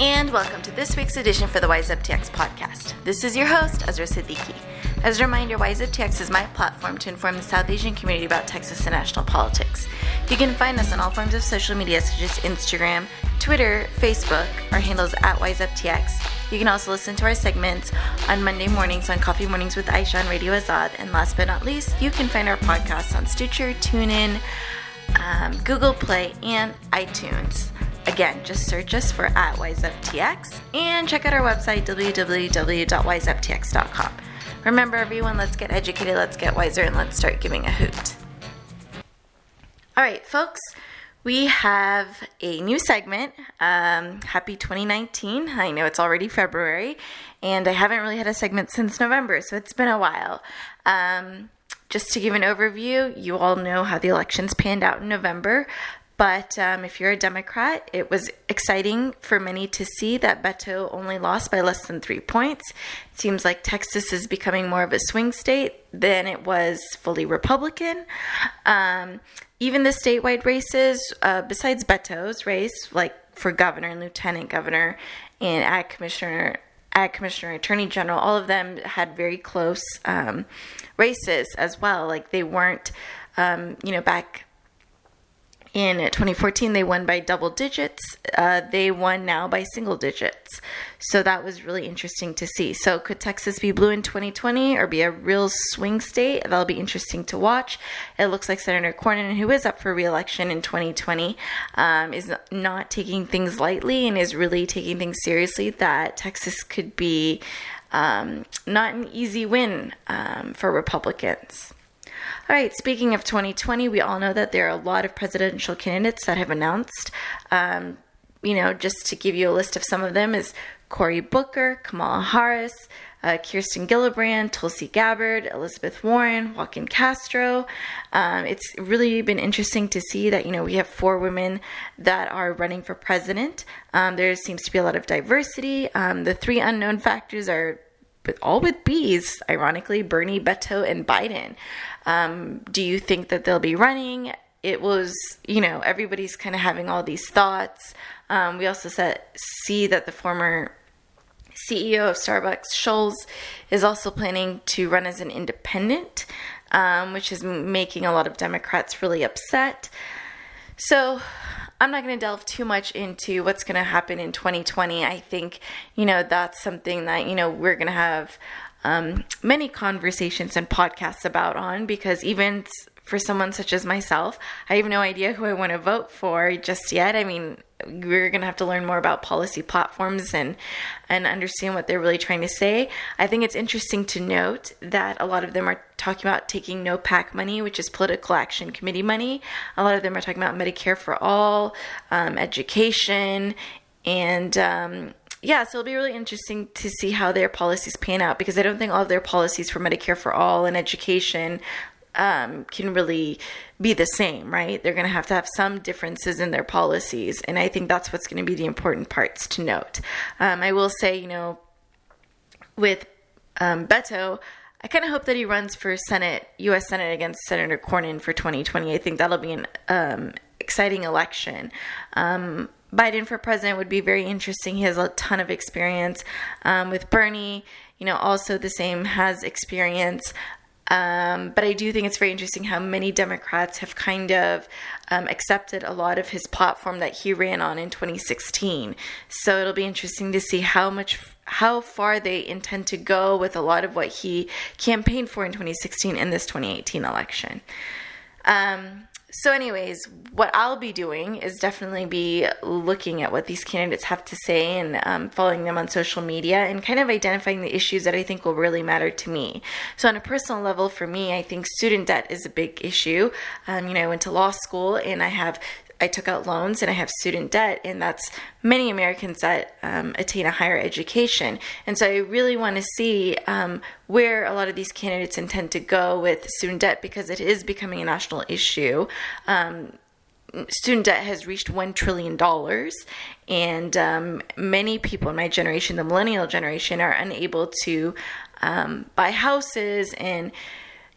and welcome to this week's edition for the Wise Up TX podcast. This is your host, Ezra Siddiqui. As a reminder, Wise Up TX is my platform to inform the South Asian community about Texas and national politics. You can find us on all forms of social media such as Instagram, Twitter, Facebook. Our handle is at WiseUpTX. You can also listen to our segments on Monday mornings on Coffee Mornings with Aisha on Radio Azad. And last but not least, you can find our podcasts on Stitcher, TuneIn, um, Google Play, and iTunes. Again, just search us for at WiseUpTX and check out our website, www.wiseuptx.com. Remember, everyone, let's get educated, let's get wiser, and let's start giving a hoot. All right, folks, we have a new segment. Um, happy 2019. I know it's already February, and I haven't really had a segment since November, so it's been a while. Um, just to give an overview, you all know how the elections panned out in November. But um, if you're a Democrat, it was exciting for many to see that Beto only lost by less than three points. It seems like Texas is becoming more of a swing state than it was fully Republican. Um, even the statewide races, uh, besides Beto's race, like for governor and lieutenant governor and ag commissioner, ag commissioner, attorney general, all of them had very close um, races as well. Like they weren't, um, you know, back in 2014, they won by double digits. Uh, they won now by single digits. So that was really interesting to see. So, could Texas be blue in 2020 or be a real swing state? That'll be interesting to watch. It looks like Senator Cornyn, who is up for reelection in 2020, um, is not taking things lightly and is really taking things seriously. That Texas could be um, not an easy win um, for Republicans. All right, speaking of 2020, we all know that there are a lot of presidential candidates that have announced. Um, you know, just to give you a list of some of them is Cory Booker, Kamala Harris, uh, Kirsten Gillibrand, Tulsi Gabbard, Elizabeth Warren, Joaquin Castro. Um, it's really been interesting to see that, you know, we have four women that are running for president. Um, there seems to be a lot of diversity. Um, the three unknown factors are with all with bees, ironically, Bernie, Beto, and Biden. Um, do you think that they'll be running? It was, you know, everybody's kind of having all these thoughts. Um, we also said, see that the former CEO of Starbucks, Schultz, is also planning to run as an independent, um, which is making a lot of Democrats really upset. So I'm not going to delve too much into what's going to happen in 2020. I think, you know, that's something that, you know, we're going to have um, many conversations and podcasts about on because even for someone such as myself, I have no idea who I want to vote for just yet. I mean, we're going to have to learn more about policy platforms and and understand what they're really trying to say. I think it's interesting to note that a lot of them are talking about taking no PAC money, which is political action committee money. A lot of them are talking about Medicare for all, um, education, and um, yeah, so it'll be really interesting to see how their policies pan out because I don't think all of their policies for Medicare for all and education um, can really be the same, right? They're going to have to have some differences in their policies. And I think that's what's going to be the important parts to note. Um, I will say, you know, with um, Beto, I kind of hope that he runs for Senate, U.S. Senate against Senator Cornyn for 2020. I think that'll be an um, exciting election. Um, Biden for president would be very interesting. He has a ton of experience um, with Bernie. You know, also the same has experience. Um, but I do think it's very interesting how many Democrats have kind of um, accepted a lot of his platform that he ran on in 2016. So it'll be interesting to see how much, how far they intend to go with a lot of what he campaigned for in 2016 in this 2018 election. Um, so, anyways, what I'll be doing is definitely be looking at what these candidates have to say and um, following them on social media and kind of identifying the issues that I think will really matter to me. So, on a personal level, for me, I think student debt is a big issue. Um, you know, I went to law school and I have I took out loans and I have student debt, and that's many Americans that um, attain a higher education. And so I really want to see um, where a lot of these candidates intend to go with student debt because it is becoming a national issue. Um, student debt has reached $1 trillion, and um, many people in my generation, the millennial generation, are unable to um, buy houses and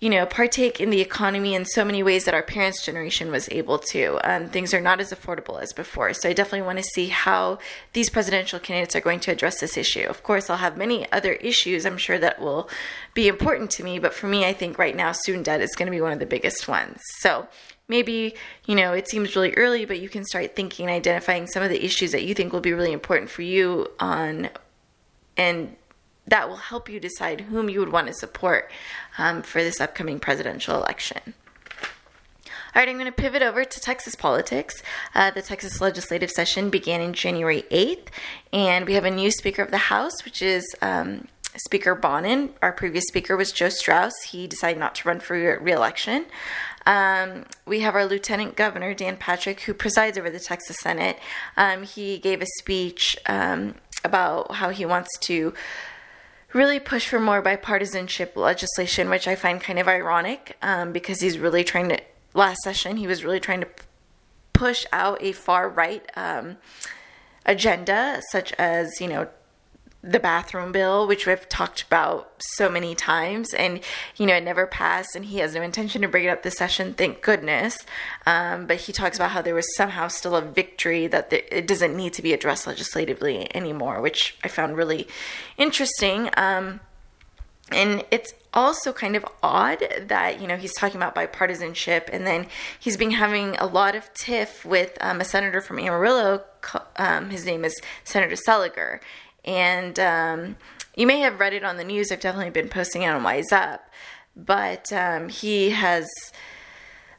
you know, partake in the economy in so many ways that our parents' generation was able to. Um, things are not as affordable as before. So I definitely want to see how these presidential candidates are going to address this issue. Of course, I'll have many other issues I'm sure that will be important to me, but for me, I think right now student debt is going to be one of the biggest ones. So maybe you know it seems really early but you can start thinking and identifying some of the issues that you think will be really important for you on and that will help you decide whom you would want to support um, for this upcoming presidential election. All right, I'm going to pivot over to Texas politics. Uh, the Texas legislative session began in January 8th, and we have a new Speaker of the House, which is um, Speaker Bonnen. Our previous Speaker was Joe Straus. He decided not to run for re election. Um, we have our Lieutenant Governor, Dan Patrick, who presides over the Texas Senate. Um, he gave a speech um, about how he wants to really push for more bipartisanship legislation, which I find kind of ironic um, because he's really trying to, last session, he was really trying to push out a far right um, agenda, such as, you know, the bathroom bill, which we've talked about so many times, and you know it never passed, and he has no intention to bring it up this session. Thank goodness. Um, but he talks about how there was somehow still a victory that the, it doesn't need to be addressed legislatively anymore, which I found really interesting. Um, and it's also kind of odd that you know he's talking about bipartisanship, and then he's been having a lot of tiff with um, a senator from Amarillo. Um, his name is Senator Seliger and um, you may have read it on the news. I've definitely been posting it on Wise Up. But um, he has.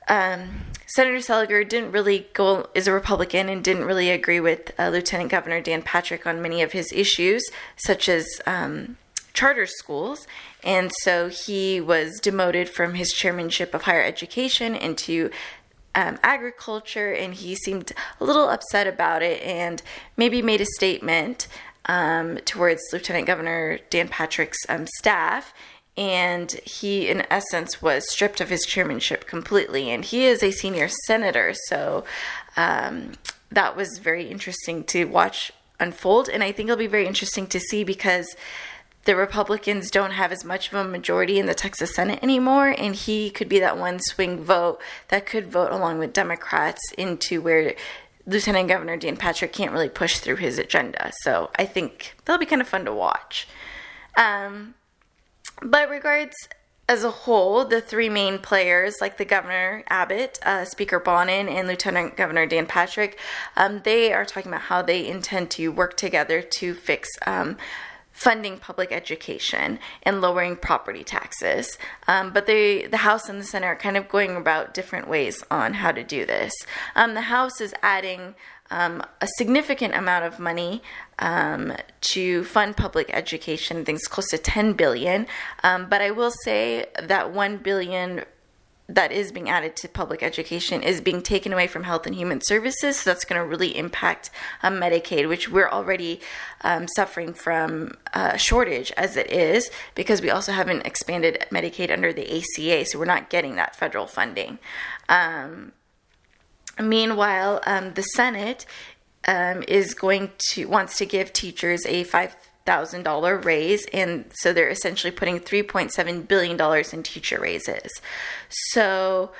Um, Senator Seliger didn't really go, is a Republican and didn't really agree with uh, Lieutenant Governor Dan Patrick on many of his issues, such as um, charter schools. And so he was demoted from his chairmanship of higher education into um, agriculture, and he seemed a little upset about it and maybe made a statement um, towards Lieutenant Governor Dan Patrick's um, staff. And he, in essence, was stripped of his chairmanship completely. And he is a senior senator. So um, that was very interesting to watch unfold. And I think it'll be very interesting to see because the Republicans don't have as much of a majority in the Texas Senate anymore, and he could be that one swing vote that could vote along with Democrats into where Lieutenant Governor Dan Patrick can't really push through his agenda. So I think that'll be kind of fun to watch. Um, but regards as a whole, the three main players, like the Governor Abbott, uh, Speaker Bonnen, and Lieutenant Governor Dan Patrick, um, they are talking about how they intend to work together to fix um, funding public education and lowering property taxes. Um, but they, the House and the Senate are kind of going about different ways on how to do this. Um, the House is adding um, a significant amount of money um, to fund public education, things close to 10 billion. Um, but I will say that 1 billion that is being added to public education is being taken away from health and human services. So that's going to really impact um, Medicaid, which we're already um, suffering from a shortage as it is, because we also haven't expanded Medicaid under the ACA, so we're not getting that federal funding. Um, meanwhile, um, the Senate um, is going to wants to give teachers a five thousand dollar raise, and so they're essentially putting three point seven billion dollars in teacher raises. So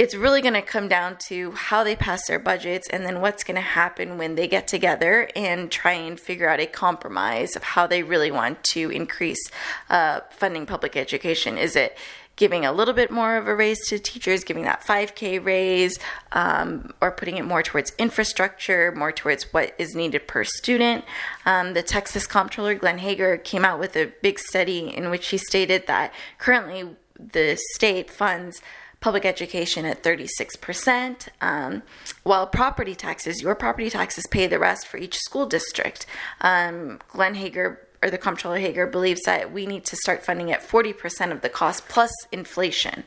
it's really going to come down to how they pass their budgets and then what's going to happen when they get together and try and figure out a compromise of how they really want to increase uh, funding public education. Is it giving a little bit more of a raise to teachers, giving that 5K raise, um, or putting it more towards infrastructure, more towards what is needed per student. Um, the Texas Comptroller Glenn Hegar came out with a big study in which he stated that currently the state funds public education at 36%, um, while property taxes, your property taxes pay the rest for each school district. Um, Glenn Hegar or the comptroller Hegar believes that we need to start funding at 40% of the cost plus inflation.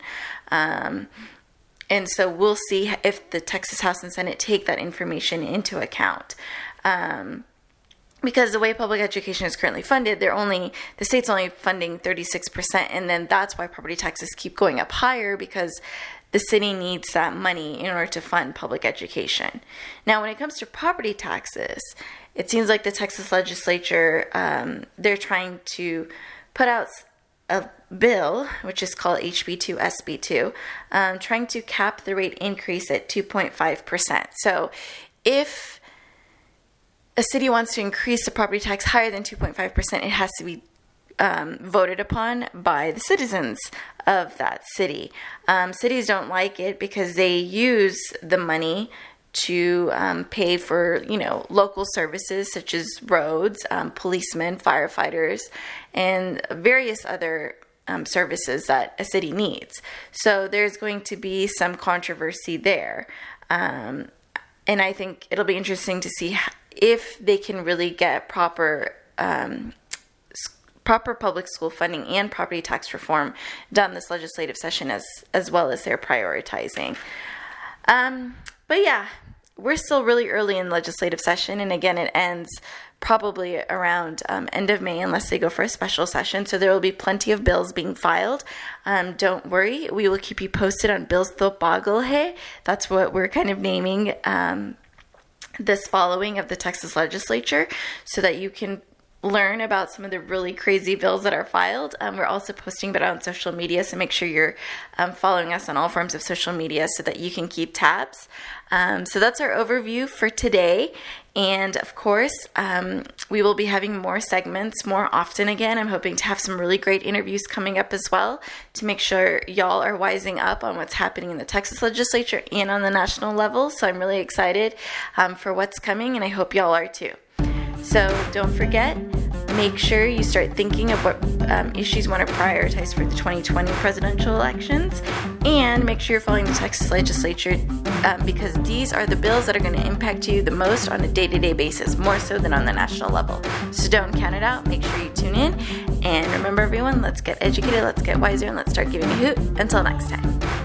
Um, and so we'll see if the Texas House and Senate take that information into account. Um, because the way public education is currently funded, they're only the state's only funding 36%, and then that's why property taxes keep going up higher because the city needs that money in order to fund public education. Now, when it comes to property taxes, it seems like the Texas legislature um, they're trying to put out a bill, which is called HB2 SB2, um, trying to cap the rate increase at 2.5%. So if a city wants to increase the property tax higher than 2.5%, it has to be um, voted upon by the citizens of that city. Um, cities don't like it because they use the money to um, pay for you know local services such as roads, um, policemen, firefighters, and various other um, services that a city needs. So there's going to be some controversy there, um, and I think it'll be interesting to see if they can really get proper um, proper public school funding and property tax reform done this legislative session as as well as they're prioritizing. Um, but yeah, we're still really early in legislative session, and again, it ends probably around um, end of May unless they go for a special session. So there will be plenty of bills being filed. Um, don't worry, we will keep you posted on bills Thopagolhe. That's what we're kind of naming um, this following of the Texas legislature so that you can learn about some of the really crazy bills that are filed. Um, we're also posting about on social media, so make sure you're um, following us on all forms of social media so that you can keep tabs. Um, so that's our overview for today. And of course, um, we will be having more segments more often again. I'm hoping to have some really great interviews coming up as well to make sure y'all are wising up on what's happening in the Texas legislature and on the national level. So I'm really excited um, for what's coming, and I hope y'all are too. So don't forget, make sure you start thinking of what um, issues you want to prioritize for the 2020 presidential elections, and make sure you're following the Texas legislature um, because these are the bills that are going to impact you the most on a day to day basis, more so than on the national level. So don't count it out. Make sure you tune in. And remember, everyone, let's get educated, let's get wiser, and let's start giving a hoot. Until next time.